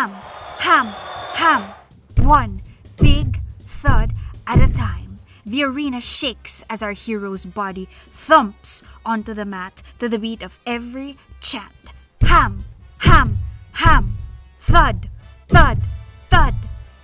Ham, ham, ham. One big thud at a time. The arena shakes as our hero's body thumps onto the mat to the beat of every chant. Ham, ham, ham. Thud, thud, thud.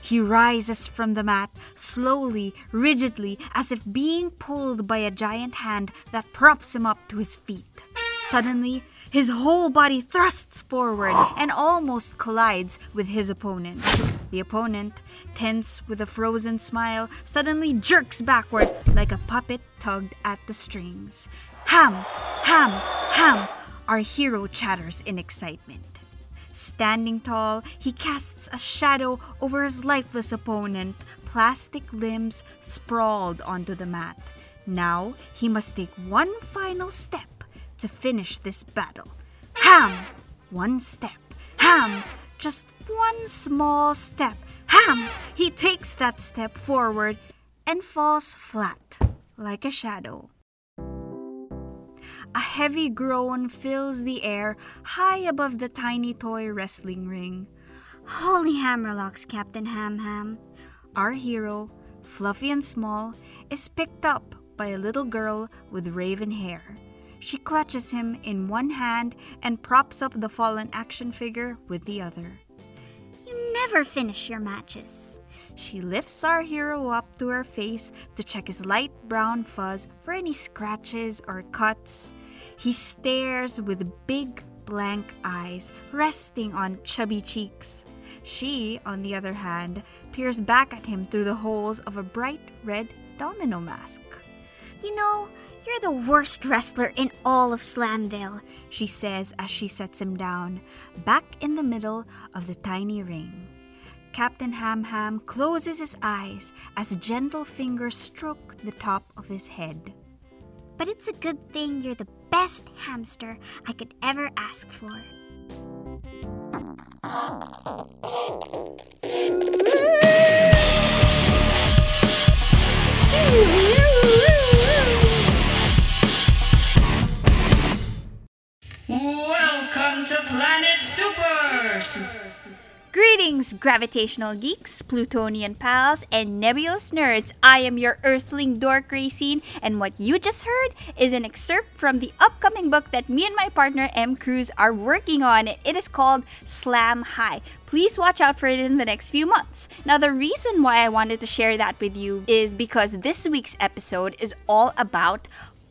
He rises from the mat, slowly, rigidly, as if being pulled by a giant hand that props him up to his feet. Suddenly, his whole body thrusts forward and almost collides with his opponent. The opponent, tense with a frozen smile, suddenly jerks backward like a puppet tugged at the strings. Ham! Ham! Ham! Our hero chatters in excitement. Standing tall, he casts a shadow over his lifeless opponent, plastic limbs sprawled onto the mat. Now he must take one final step to finish this battle. Ham! One step. Ham! Just one small step. Ham! He takes that step forward and falls flat like a shadow. A heavy groan fills the air high above the tiny toy wrestling ring. Holy hammerlocks, Captain Ham Ham. Our hero, fluffy and small, is picked up by a little girl with raven hair. She clutches him in one hand and props up the fallen action figure with the other. You never finish your matches. She lifts our hero up to her face to check his light brown fuzz for any scratches or cuts. He stares with big blank eyes resting on chubby cheeks. She, on the other hand, peers back at him through the holes of a bright red domino mask. You know, you're the worst wrestler in all of Slamville, she says as she sets him down, back in the middle of the tiny ring. Captain Ham Ham closes his eyes as gentle fingers stroke the top of his head. But it's a good thing you're the best hamster I could ever ask for. Welcome to Planet Super! Greetings, gravitational geeks, Plutonian pals, and nebulous nerds. I am your Earthling Dork Racine, and what you just heard is an excerpt from the upcoming book that me and my partner M. Cruz are working on. It is called Slam High. Please watch out for it in the next few months. Now, the reason why I wanted to share that with you is because this week's episode is all about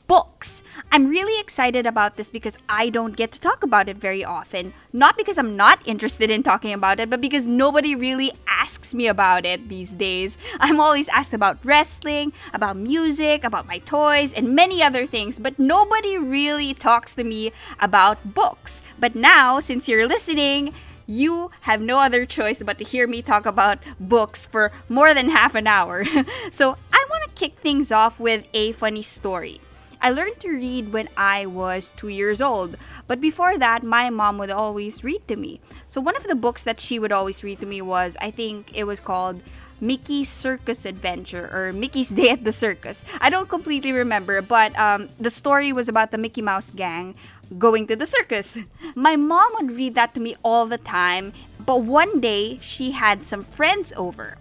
books. I'm really excited about this because I don't get to talk about it very often. Not because I'm not interested in talking about it, but because nobody really asks me about it these days. I'm always asked about wrestling, about music, about my toys, and many other things, but nobody really talks to me about books. But now, since you're listening, you have no other choice but to hear me talk about books for more than half an hour. so, I want to kick things off with a funny story. I learned to read when I was two years old. But before that, my mom would always read to me. So one of the books that she would always read to me was, I think it was called Mickey's Circus Adventure or Mickey's Day at the Circus. I don't completely remember, but um, the story was about the Mickey Mouse gang going to the circus. My mom would read that to me all the time, but one day she had some friends over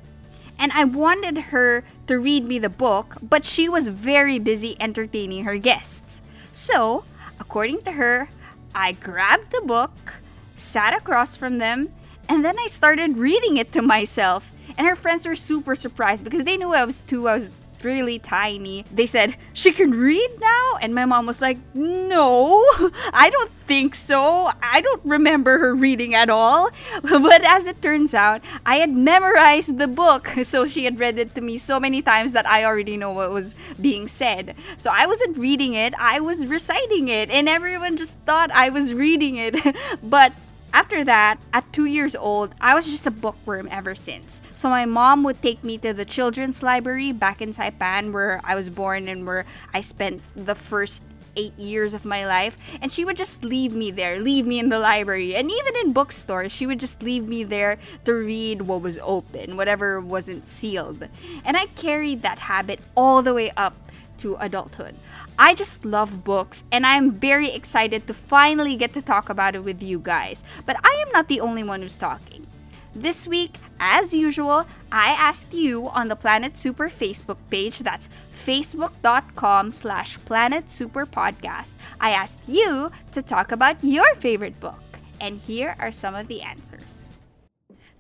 and I wanted her to read me the book, but she was very busy entertaining her guests. So, according to her, I grabbed the book, sat across from them, and then I started reading it to myself. And her friends were super surprised because they knew I was two, I was really tiny. They said, She can read now? And my mom was like, No, I don't think so. I don't remember her reading at all. But as it turns out, I had memorized the book. So she had read it to me so many times that I already know what was being said. So I wasn't reading it, I was reciting it. And everyone just thought I was reading it. but after that, at two years old, I was just a bookworm ever since. So my mom would take me to the children's library back in Saipan, where I was born and where I spent the first eight years of my life. And she would just leave me there, leave me in the library. And even in bookstores, she would just leave me there to read what was open, whatever wasn't sealed. And I carried that habit all the way up to adulthood. I just love books and I'm very excited to finally get to talk about it with you guys. But I am not the only one who's talking. This week, as usual, I asked you on the Planet Super Facebook page. That's facebook.com slash Planet Super Podcast. I asked you to talk about your favorite book. And here are some of the answers.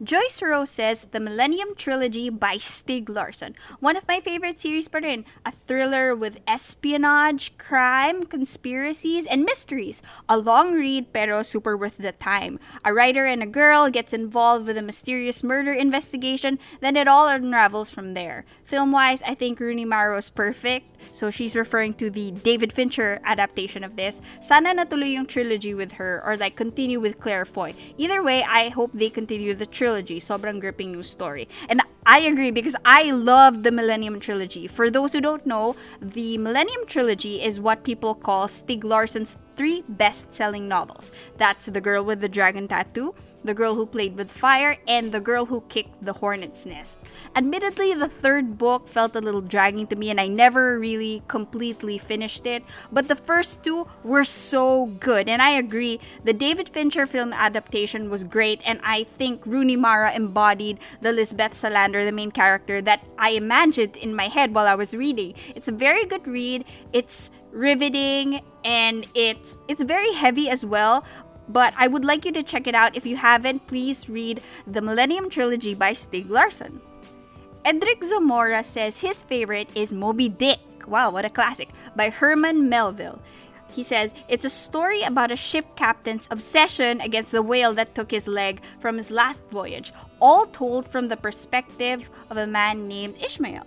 Joyce Rose says The Millennium Trilogy by Stieg Larsson. One of my favorite series pa rin. A thriller with espionage, crime, conspiracies, and mysteries. A long read pero super worth the time. A writer and a girl gets involved with a mysterious murder investigation, then it all unravels from there. Film-wise, I think Rooney Mara is perfect. So she's referring to the David Fincher adaptation of this. Sana natuloy yung trilogy with her or like continue with Claire Foy. Either way, I hope they continue the trilogy. Sobrang gripping news story. And I agree because I love the Millennium Trilogy. For those who don't know, the Millennium Trilogy is what people call Stieg Larsson's three best selling novels. That's The Girl with the Dragon Tattoo, The Girl Who Played with Fire, and The Girl Who Kicked the Hornet's Nest. Admittedly, the third book felt a little dragging to me and I never really completely finished it, but the first two were so good. And I agree, the David Fincher film adaptation was great, and I think Rooney Mara embodied the Lisbeth Salander, the main character, that I imagined in my head while I was reading. It's a very good read. It's riveting and it's it's very heavy as well but I would like you to check it out. If you haven't, please read The Millennium Trilogy by Stieg Larsson. Edric Zamora says his favorite is Moby Dick. Wow, what a classic. By Herman Melville. He says it's a story about a ship captain's obsession against the whale that took his leg from his last voyage, all told from the perspective of a man named Ishmael.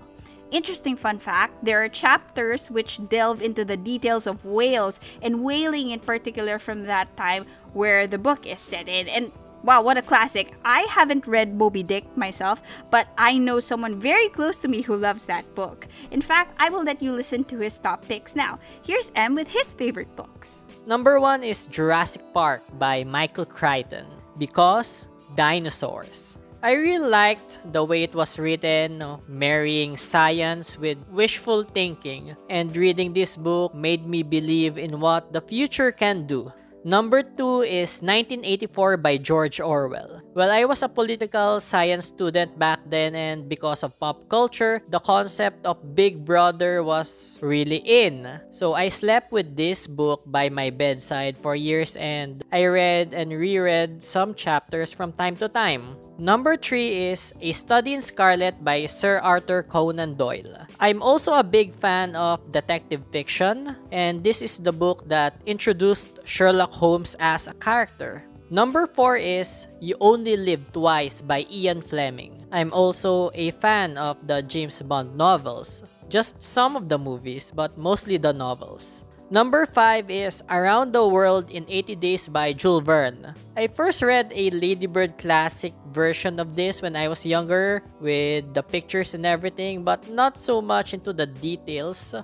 Interesting fun fact there are chapters which delve into the details of whales and whaling in particular from that time where the book is set in. And wow, what a classic! I haven't read Moby Dick myself, but I know someone very close to me who loves that book. In fact, I will let you listen to his top picks now. Here's M with his favorite books. Number one is Jurassic Park by Michael Crichton because dinosaurs. I really liked the way it was written, marrying science with wishful thinking, and reading this book made me believe in what the future can do. Number two is 1984 by George Orwell. Well, I was a political science student back then, and because of pop culture, the concept of Big Brother was really in. So I slept with this book by my bedside for years, and I read and reread some chapters from time to time. Number 3 is A Study in Scarlet by Sir Arthur Conan Doyle. I'm also a big fan of detective fiction, and this is the book that introduced Sherlock Holmes as a character. Number 4 is You Only Live Twice by Ian Fleming. I'm also a fan of the James Bond novels. Just some of the movies, but mostly the novels. Number 5 is Around the World in 80 Days by Jules Verne. I first read a Ladybird classic version of this when I was younger with the pictures and everything, but not so much into the details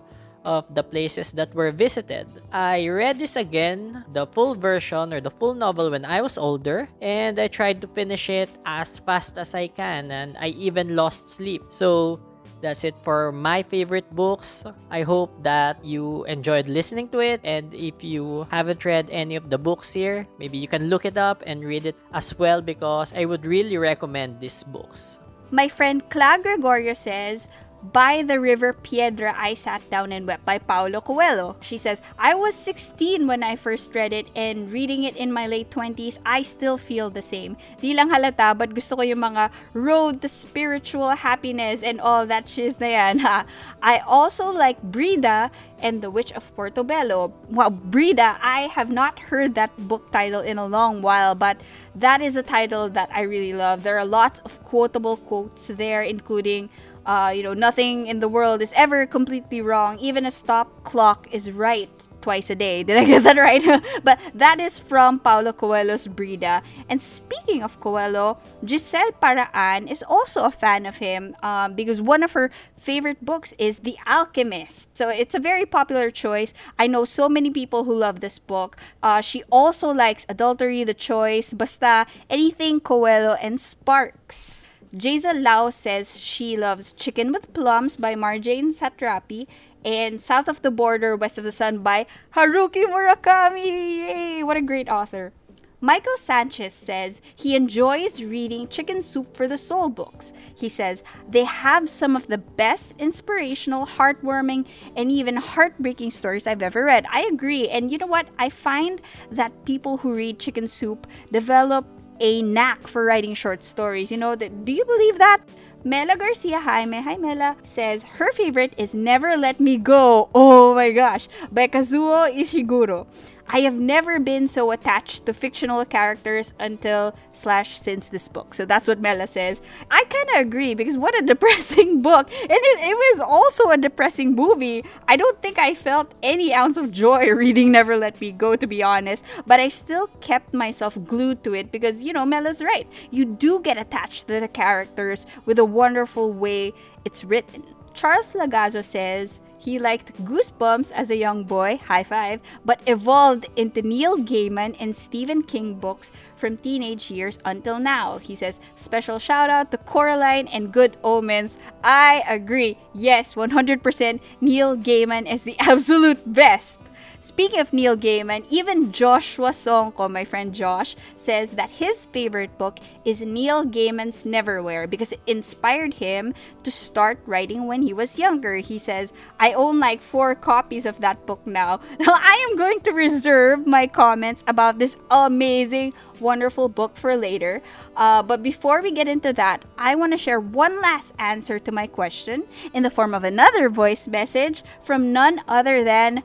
of the places that were visited. I read this again, the full version or the full novel when I was older, and I tried to finish it as fast as I can, and I even lost sleep. So, that's it for my favorite books. I hope that you enjoyed listening to it. And if you haven't read any of the books here, maybe you can look it up and read it as well because I would really recommend these books. My friend Cla Gregorio says, by the River Piedra, I Sat Down and Wept by Paulo Coelho. She says, I was 16 when I first read it and reading it in my late 20s, I still feel the same. Di lang halata, but gusto ko yung mga road to spiritual happiness and all that shiz na yan. Ha? I also like Brida and The Witch of Portobello. Wow, Brida, I have not heard that book title in a long while, but that is a title that I really love. There are lots of quotable quotes there, including uh, you know, nothing in the world is ever completely wrong. Even a stop clock is right twice a day. Did I get that right? but that is from Paulo Coelho's Brida. And speaking of Coelho, Giselle Paraan is also a fan of him um, because one of her favorite books is The Alchemist. So it's a very popular choice. I know so many people who love this book. Uh, she also likes Adultery, The Choice, Basta, anything Coelho, and Sparks. Jaza Lau says she loves Chicken with Plums by Marjane Satrapi and South of the Border, West of the Sun by Haruki Murakami. Yay! What a great author. Michael Sanchez says he enjoys reading Chicken Soup for the Soul books. He says they have some of the best inspirational, heartwarming, and even heartbreaking stories I've ever read. I agree. And you know what? I find that people who read Chicken Soup develop a knack for writing short stories. You know, do you believe that? Mela Garcia Jaime, hi Mela, says her favorite is Never Let Me Go. Oh my gosh, by Kazuo Ishiguro. I have never been so attached to fictional characters until slash since this book. So that's what Mela says. I kind of agree because what a depressing book. And it, it was also a depressing movie. I don't think I felt any ounce of joy reading Never Let Me Go, to be honest. But I still kept myself glued to it because, you know, Mela's right. You do get attached to the characters with a wonderful way it's written. Charles Lagazo says, he liked Goosebumps as a young boy, high five, but evolved into Neil Gaiman and Stephen King books from teenage years until now. He says, special shout out to Coraline and Good Omens. I agree. Yes, 100% Neil Gaiman is the absolute best. Speaking of Neil Gaiman, even Joshua Songko, my friend Josh, says that his favorite book is Neil Gaiman's Neverwhere because it inspired him to start writing when he was younger. He says, I own like four copies of that book now. Now, I am going to reserve my comments about this amazing, wonderful book for later. Uh, but before we get into that, I want to share one last answer to my question in the form of another voice message from none other than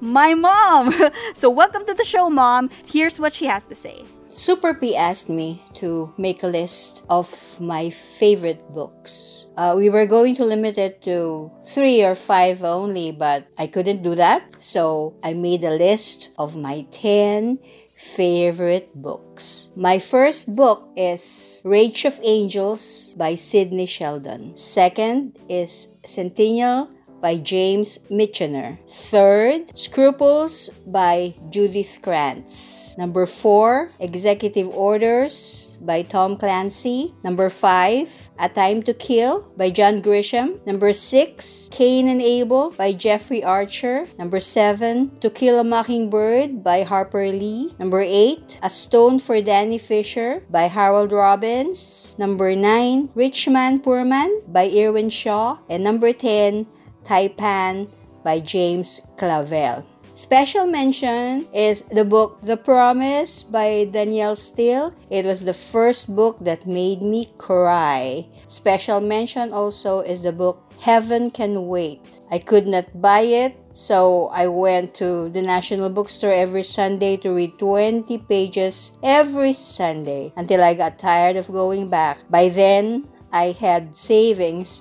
my mom. so, welcome to the show, mom. Here's what she has to say. Super P asked me to make a list of my favorite books. Uh, we were going to limit it to three or five only, but I couldn't do that. So I made a list of my 10 favorite books. My first book is Rage of Angels by Sidney Sheldon. Second is Centennial by James Michener. Third, Scruples by Judith Krantz. Number four, Executive Orders by Tom Clancy. Number 5, A Time to Kill by John Grisham. Number 6, Cain and Abel by Jeffrey Archer. Number 7, To Kill a Mockingbird by Harper Lee. Number 8, A Stone for Danny Fisher by Harold Robbins. Number 9, Rich Man Poor Man by Irwin Shaw. And number 10, Taipan by James Clavell. Special mention is the book The Promise by Danielle Steel. It was the first book that made me cry. Special mention also is the book Heaven Can Wait. I could not buy it, so I went to the National Bookstore every Sunday to read 20 pages every Sunday until I got tired of going back. By then, I had savings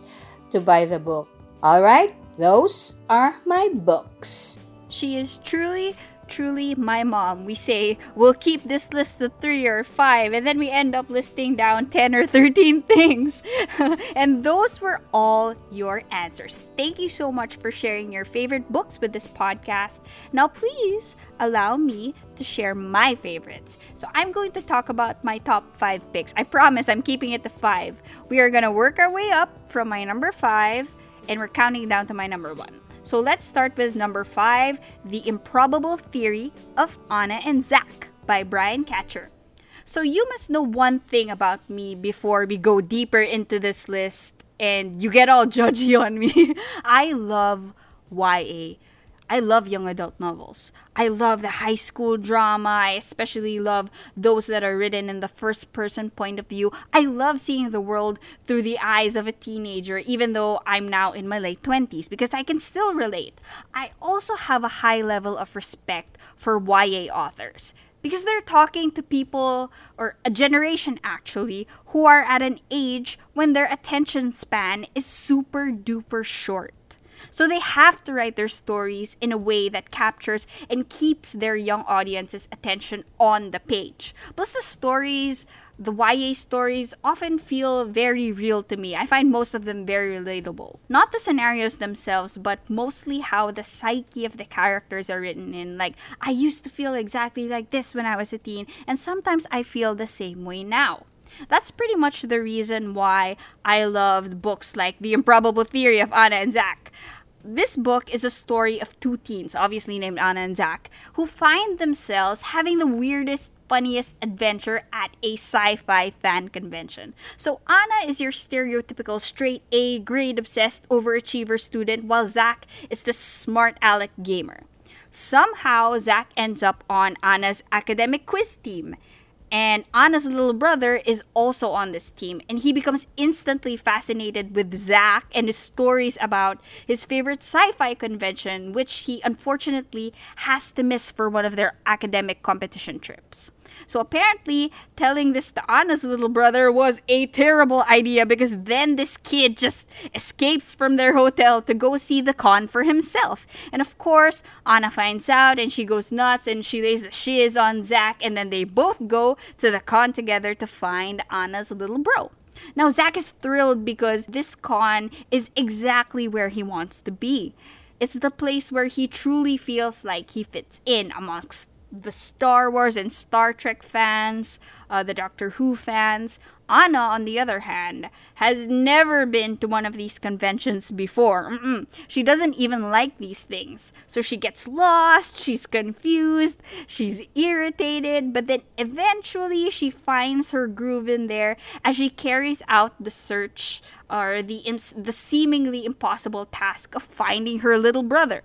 to buy the book. All right? Those are my books. She is truly, truly my mom. We say we'll keep this list to three or five, and then we end up listing down 10 or 13 things. and those were all your answers. Thank you so much for sharing your favorite books with this podcast. Now, please allow me to share my favorites. So, I'm going to talk about my top five picks. I promise I'm keeping it to five. We are going to work our way up from my number five and we're counting down to my number one. So let's start with number five The Improbable Theory of Anna and Zach by Brian Katcher. So you must know one thing about me before we go deeper into this list and you get all judgy on me. I love YA. I love young adult novels. I love the high school drama. I especially love those that are written in the first person point of view. I love seeing the world through the eyes of a teenager, even though I'm now in my late 20s, because I can still relate. I also have a high level of respect for YA authors because they're talking to people or a generation actually who are at an age when their attention span is super duper short. So they have to write their stories in a way that captures and keeps their young audience's attention on the page. Plus, the stories, the YA stories, often feel very real to me. I find most of them very relatable. Not the scenarios themselves, but mostly how the psyche of the characters are written in. Like, I used to feel exactly like this when I was a teen, and sometimes I feel the same way now. That's pretty much the reason why I loved books like The Improbable Theory of Anna and Zach this book is a story of two teens, obviously named Anna and Zach, who find themselves having the weirdest, funniest adventure at a sci fi fan convention. So, Anna is your stereotypical straight A, grade obsessed overachiever student, while Zach is the smart aleck gamer. Somehow, Zach ends up on Anna's academic quiz team. And Anna's little brother is also on this team, and he becomes instantly fascinated with Zach and his stories about his favorite sci fi convention, which he unfortunately has to miss for one of their academic competition trips. So apparently, telling this to Anna's little brother was a terrible idea because then this kid just escapes from their hotel to go see the con for himself. And of course, Anna finds out and she goes nuts and she lays the shiz on Zach, and then they both go to the con together to find Anna's little bro. Now, Zach is thrilled because this con is exactly where he wants to be. It's the place where he truly feels like he fits in amongst the Star Wars and Star Trek fans, uh, the Doctor Who fans. Anna, on the other hand, has never been to one of these conventions before. Mm-mm. She doesn't even like these things. So she gets lost, she's confused, she's irritated, but then eventually she finds her groove in there as she carries out the search or the, the seemingly impossible task of finding her little brother.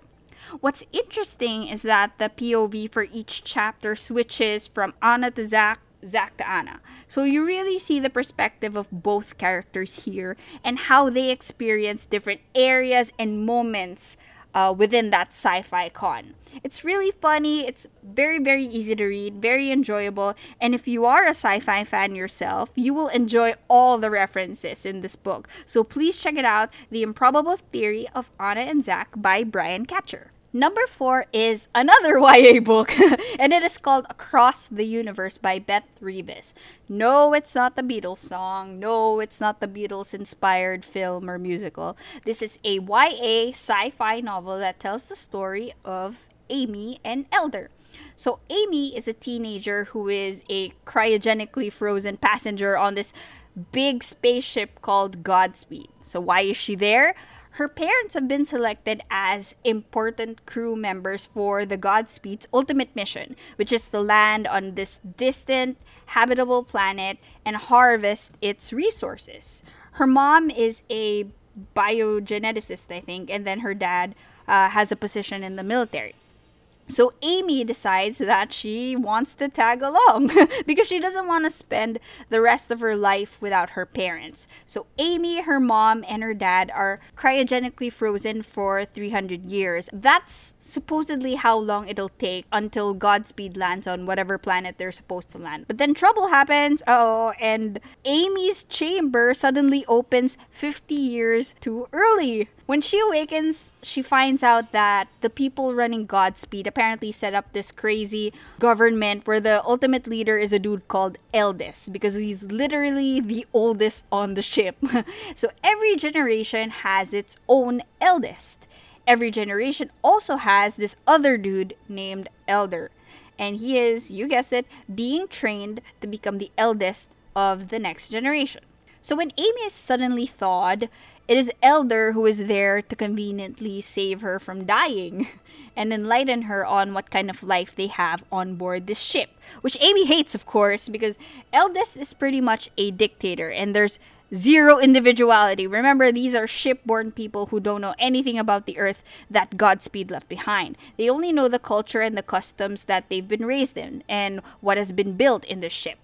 What's interesting is that the POV for each chapter switches from Anna to Zach, Zach to Anna. So you really see the perspective of both characters here and how they experience different areas and moments uh, within that sci fi con. It's really funny, it's very, very easy to read, very enjoyable, and if you are a sci fi fan yourself, you will enjoy all the references in this book. So please check it out The Improbable Theory of Anna and Zach by Brian Katcher. Number four is another YA book, and it is called Across the Universe by Beth Revis. No, it's not the Beatles song. No, it's not the Beatles inspired film or musical. This is a YA sci fi novel that tells the story of Amy and Elder. So, Amy is a teenager who is a cryogenically frozen passenger on this big spaceship called Godspeed. So, why is she there? Her parents have been selected as important crew members for the Godspeed's ultimate mission, which is to land on this distant, habitable planet and harvest its resources. Her mom is a biogeneticist, I think, and then her dad uh, has a position in the military. So Amy decides that she wants to tag along because she doesn't want to spend the rest of her life without her parents. So Amy, her mom, and her dad are cryogenically frozen for 300 years. That's supposedly how long it'll take until Godspeed lands on whatever planet they're supposed to land. But then trouble happens. Oh, and Amy's chamber suddenly opens 50 years too early. When she awakens, she finds out that the people running Godspeed apparently set up this crazy government where the ultimate leader is a dude called Eldest because he's literally the oldest on the ship. so every generation has its own eldest. Every generation also has this other dude named Elder. And he is, you guessed it, being trained to become the eldest of the next generation. So when Amy is suddenly thawed, it is Elder who is there to conveniently save her from dying and enlighten her on what kind of life they have on board this ship. Which Amy hates, of course, because Eldest is pretty much a dictator and there's zero individuality. Remember, these are shipborne people who don't know anything about the earth that Godspeed left behind. They only know the culture and the customs that they've been raised in and what has been built in the ship.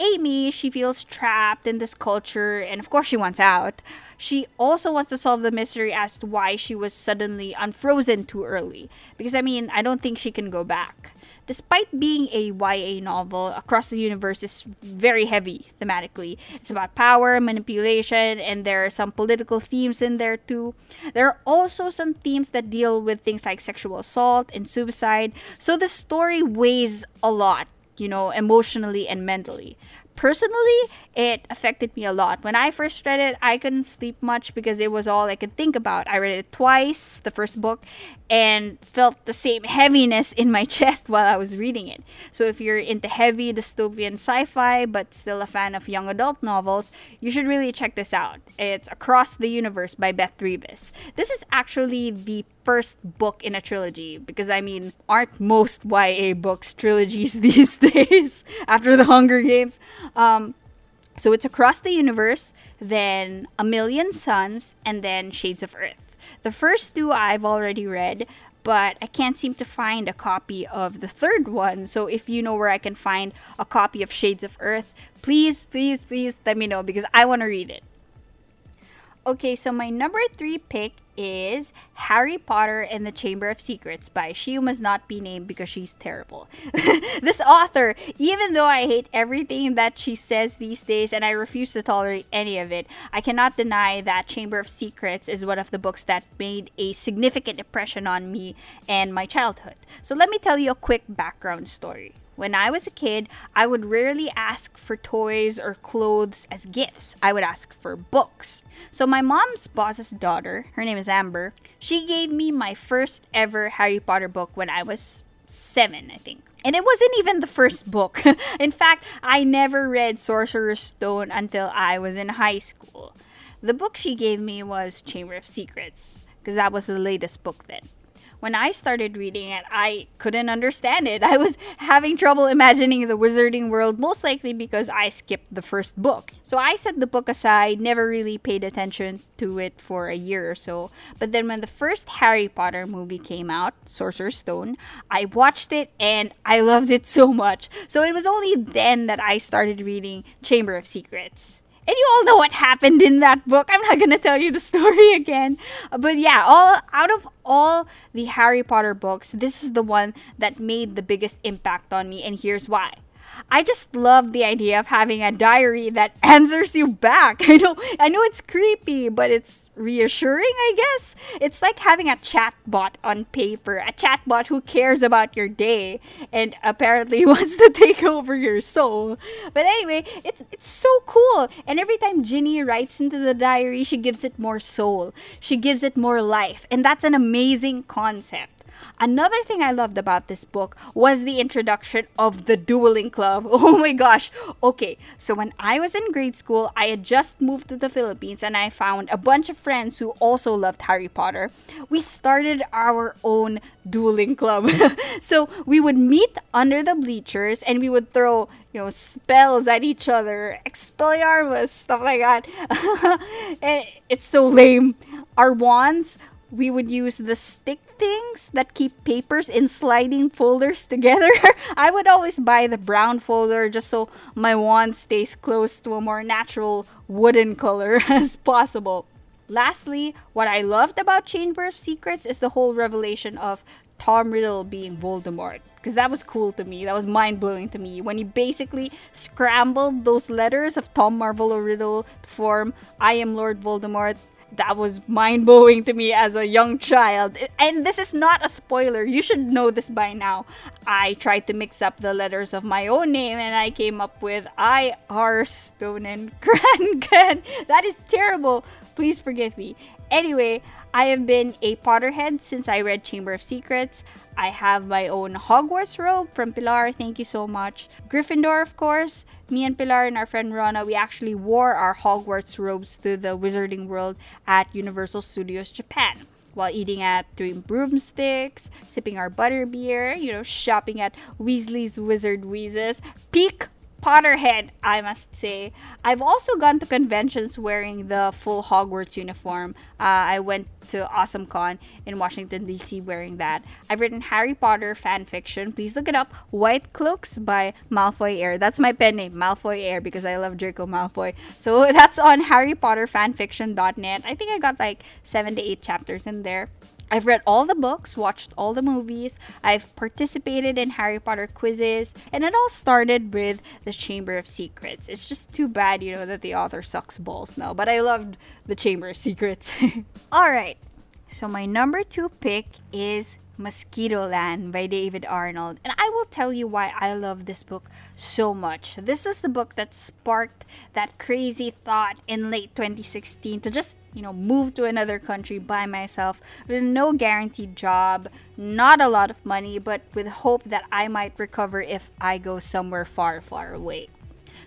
Amy, she feels trapped in this culture and of course she wants out. She also wants to solve the mystery as to why she was suddenly unfrozen too early. Because I mean, I don't think she can go back. Despite being a YA novel, Across the Universe is very heavy thematically. It's about power, manipulation, and there are some political themes in there too. There are also some themes that deal with things like sexual assault and suicide, so the story weighs a lot you know, emotionally and mentally. personally, it affected me a lot. When I first read it, I couldn't sleep much because it was all I could think about. I read it twice, the first book, and felt the same heaviness in my chest while I was reading it. So if you're into heavy dystopian sci-fi but still a fan of young adult novels, you should really check this out. It's Across the Universe by Beth Revis. This is actually the first book in a trilogy because I mean, aren't most YA books trilogies these days after the Hunger Games? Um, so it's Across the Universe, then A Million Suns, and then Shades of Earth. The first two I've already read, but I can't seem to find a copy of the third one. So if you know where I can find a copy of Shades of Earth, please, please, please let me know because I want to read it. Okay, so my number three pick is Harry Potter and the Chamber of Secrets by She Must Not Be Named because she's terrible. this author, even though I hate everything that she says these days and I refuse to tolerate any of it, I cannot deny that Chamber of Secrets is one of the books that made a significant impression on me and my childhood. So let me tell you a quick background story. When I was a kid, I would rarely ask for toys or clothes as gifts. I would ask for books. So my mom's boss's daughter, her name is Amber, she gave me my first ever Harry Potter book when I was 7, I think. And it wasn't even the first book. in fact, I never read Sorcerer's Stone until I was in high school. The book she gave me was Chamber of Secrets, because that was the latest book then when I started reading it, I couldn't understand it. I was having trouble imagining the wizarding world, most likely because I skipped the first book. So I set the book aside, never really paid attention to it for a year or so. But then when the first Harry Potter movie came out, Sorcerer's Stone, I watched it and I loved it so much. So it was only then that I started reading Chamber of Secrets. And you all know what happened in that book. I'm not gonna tell you the story again. But yeah, all out of all the Harry Potter books, this is the one that made the biggest impact on me, and here's why. I just love the idea of having a diary that answers you back. I know I know it's creepy, but it's reassuring, I guess. It's like having a chatbot on paper, a chatbot who cares about your day and apparently wants to take over your soul. But anyway, it's it's so cool. And every time Ginny writes into the diary, she gives it more soul. She gives it more life. And that's an amazing concept. Another thing I loved about this book was the introduction of the dueling club. Oh my gosh. Okay, so when I was in grade school, I had just moved to the Philippines and I found a bunch of friends who also loved Harry Potter. We started our own dueling club. so we would meet under the bleachers and we would throw, you know, spells at each other, expelliarmus, stuff like that. it's so lame. Our wands we would use the stick things that keep papers in sliding folders together. I would always buy the brown folder just so my wand stays close to a more natural wooden color as possible. Lastly, what I loved about Chamber of Secrets is the whole revelation of Tom Riddle being Voldemort. Because that was cool to me. That was mind blowing to me. When he basically scrambled those letters of Tom Marvolo Riddle to form I am Lord Voldemort, that was mind blowing to me as a young child. And this is not a spoiler. You should know this by now. I tried to mix up the letters of my own name and I came up with I R Stone and Crangan. That is terrible. Please forgive me. Anyway, I have been a Potterhead since I read Chamber of Secrets. I have my own Hogwarts robe from Pilar. Thank you so much. Gryffindor, of course. Me and Pilar and our friend Rona, we actually wore our Hogwarts robes to the Wizarding World at Universal Studios Japan while eating at Three Broomsticks, sipping our butterbeer, you know, shopping at Weasley's Wizard Wheezes. Peak Potterhead, I must say. I've also gone to conventions wearing the full Hogwarts uniform. Uh, I went to AwesomeCon in Washington, D.C. wearing that. I've written Harry Potter fan fiction. Please look it up. White Cloaks by Malfoy Heir. That's my pen name, Malfoy Heir, because I love Draco Malfoy. So that's on harrypotterfanfiction.net. I think I got like seven to eight chapters in there. I've read all the books, watched all the movies, I've participated in Harry Potter quizzes, and it all started with The Chamber of Secrets. It's just too bad, you know, that the author sucks balls now, but I loved The Chamber of Secrets. all right. So my number two pick is Mosquitoland by David Arnold. And I will tell you why I love this book so much. This was the book that sparked that crazy thought in late 2016 to just, you know, move to another country by myself with no guaranteed job, not a lot of money, but with hope that I might recover if I go somewhere far, far away.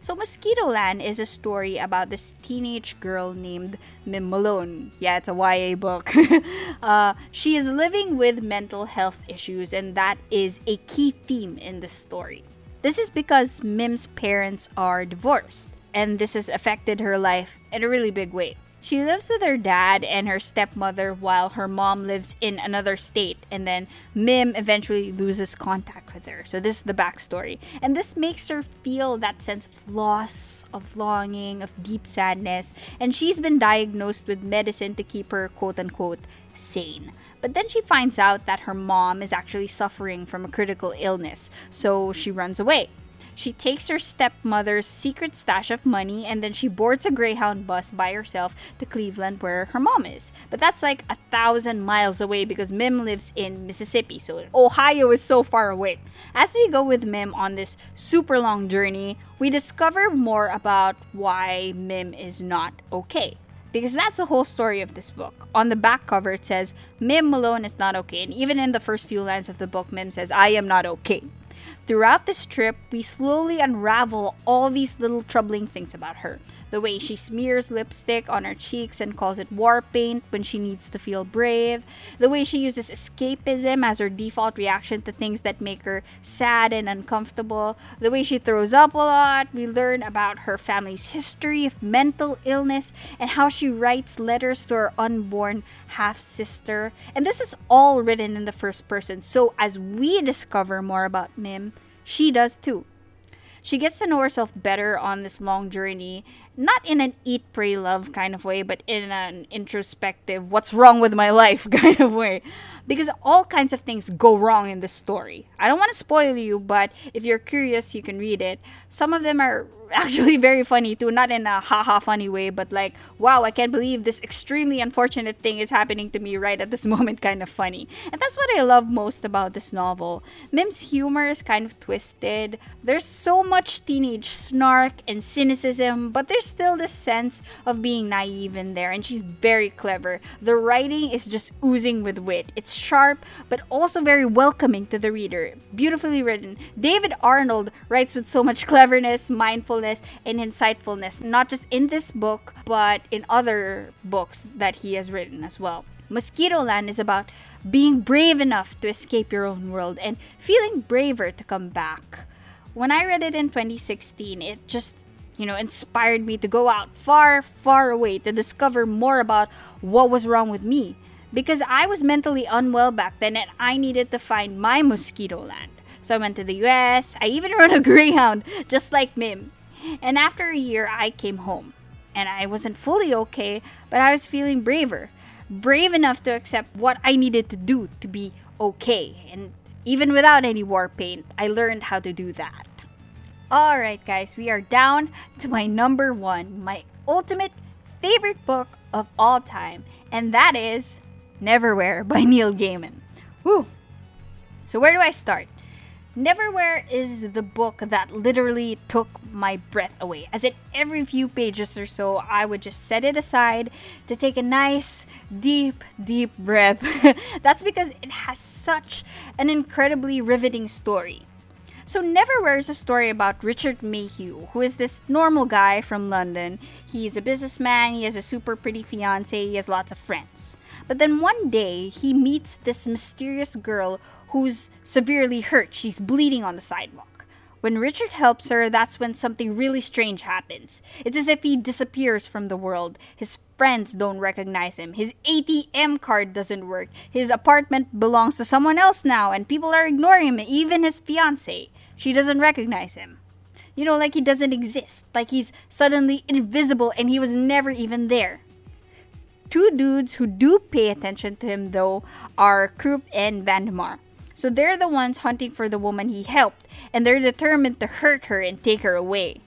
So Mosquitoland is a story about this teenage girl named Mim Malone. Yeah, it's a YA book. uh, she is living with mental health issues, and that is a key theme in the story. This is because Mim's parents are divorced, and this has affected her life in a really big way. She lives with her dad and her stepmother while her mom lives in another state, and then Mim eventually loses contact with her. So, this is the backstory. And this makes her feel that sense of loss, of longing, of deep sadness, and she's been diagnosed with medicine to keep her quote unquote sane. But then she finds out that her mom is actually suffering from a critical illness, so she runs away. She takes her stepmother's secret stash of money and then she boards a Greyhound bus by herself to Cleveland where her mom is. But that's like a thousand miles away because Mim lives in Mississippi, so Ohio is so far away. As we go with Mim on this super long journey, we discover more about why Mim is not okay because that's the whole story of this book. On the back cover, it says, Mim Malone is not okay. And even in the first few lines of the book, Mim says, I am not okay. Throughout this trip, we slowly unravel all these little troubling things about her. The way she smears lipstick on her cheeks and calls it war paint when she needs to feel brave. The way she uses escapism as her default reaction to things that make her sad and uncomfortable. The way she throws up a lot. We learn about her family's history of mental illness and how she writes letters to her unborn half sister. And this is all written in the first person. So as we discover more about Mim, she does too. She gets to know herself better on this long journey, not in an eat, pray, love kind of way, but in an introspective, what's wrong with my life kind of way. Because all kinds of things go wrong in this story. I don't want to spoil you, but if you're curious, you can read it. Some of them are actually very funny too, not in a haha funny way, but like, wow, I can't believe this extremely unfortunate thing is happening to me right at this moment kind of funny. And that's what I love most about this novel. Mim's humor is kind of twisted. There's so much teenage snark and cynicism, but there's still this sense of being naive in there, and she's very clever. The writing is just oozing with wit. It's sharp, but also very welcoming to the reader. Beautifully written. David Arnold writes with so much cleverness, mindfulness, and insightfulness, not just in this book, but in other books that he has written as well. Mosquitoland is about being brave enough to escape your own world and feeling braver to come back. When I read it in 2016, it just you know, inspired me to go out far, far away to discover more about what was wrong with me. Because I was mentally unwell back then and I needed to find my mosquito land. So I went to the US. I even rode a Greyhound, just like Mim. And after a year, I came home. And I wasn't fully okay, but I was feeling braver. Brave enough to accept what I needed to do to be okay. And even without any war paint, I learned how to do that. Alright, guys, we are down to my number one, my ultimate favorite book of all time, and that is Neverwhere by Neil Gaiman. Whew. So, where do I start? Neverwhere is the book that literally took my breath away. As in every few pages or so, I would just set it aside to take a nice, deep, deep breath. That's because it has such an incredibly riveting story. So, Neverwhere is a story about Richard Mayhew, who is this normal guy from London. He's a businessman, he has a super pretty fiance, he has lots of friends. But then one day, he meets this mysterious girl who's severely hurt. She's bleeding on the sidewalk. When Richard helps her, that's when something really strange happens. It's as if he disappears from the world. His friends don't recognize him. His ATM card doesn't work. His apartment belongs to someone else now, and people are ignoring him, even his fiance. She doesn't recognize him. You know, like he doesn't exist. Like he's suddenly invisible and he was never even there. Two dudes who do pay attention to him, though, are Croup and Vandemar. So they're the ones hunting for the woman he helped, and they're determined to hurt her and take her away.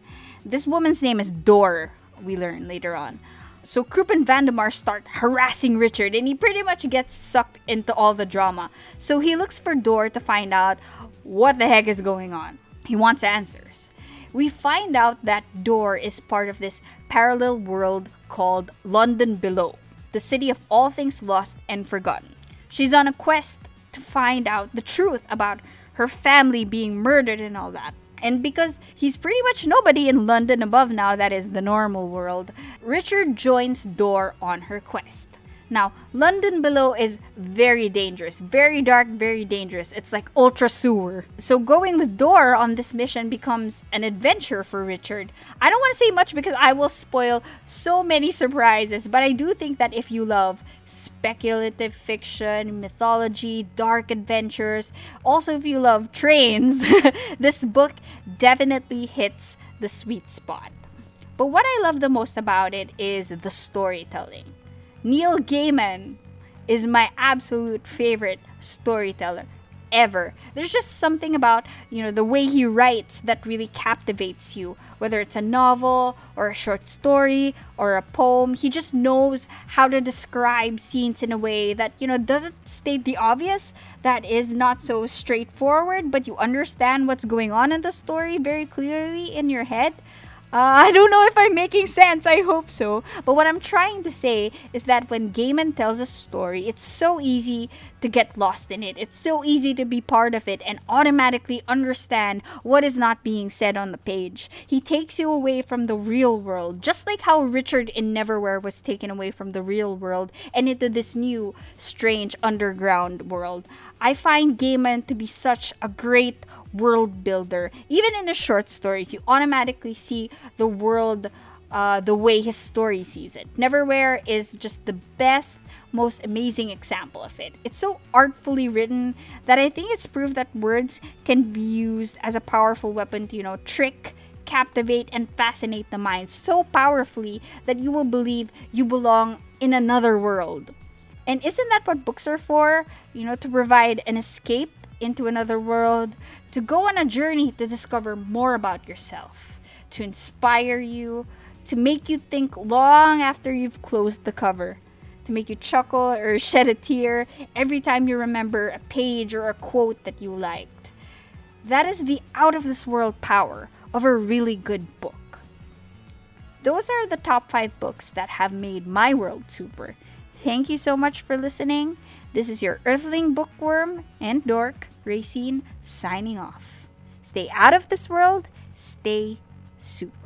This woman's name is Door, we learn later on. So Croup and Vandemar start harassing Richard and he pretty much gets sucked into all the drama. So he looks for Door to find out what the heck is going on. He wants answers. We find out that Door is part of this parallel world called London Below, the city of all things lost and forgotten. She's on a quest to find out the truth about her family being murdered and all that. And because he's pretty much nobody in London above now, that is the normal world, Richard joins Door on her quest. Now, London below is very dangerous, very dark, very dangerous. It's like ultra sewer. So going with Door on this mission becomes an adventure for Richard. I don't want to say much because I will spoil so many surprises, but I do think that if you love speculative fiction, mythology, dark adventures, also if you love trains, this book definitely hits the sweet spot. But what I love the most about it is the storytelling. Neil Gaiman is my absolute favorite storyteller ever. There's just something about, you know, the way he writes that really captivates you. Whether it's a novel or a short story or a poem, he just knows how to describe scenes in a way that, you know, doesn't state the obvious, that is not so straightforward, but you understand what's going on in the story very clearly in your head. Uh, I don't know if I'm making sense. I hope so. But what I'm trying to say is that when Gaiman tells a story, it's so easy to get lost in it. It's so easy to be part of it and automatically understand what is not being said on the page. He takes you away from the real world, just like how Richard in Neverwhere was taken away from the real world and into this new, strange underground world. I find Gaiman to be such a great world builder. Even in the short stories, you automatically see the world uh, the way his story sees it. Neverwhere is just the best, most amazing example of it. It's so artfully written that I think it's proof that words can be used as a powerful weapon to, you know, trick, captivate, and fascinate the mind so powerfully that you will believe you belong in another world. And isn't that what books are for? You know, to provide an escape into another world, to go on a journey to discover more about yourself, to inspire you, to make you think long after you've closed the cover, to make you chuckle or shed a tear every time you remember a page or a quote that you liked. That is the out of this world power of a really good book. Those are the top five books that have made my world super. Thank you so much for listening. This is your Earthling bookworm and dork, Racine, signing off. Stay out of this world, stay super.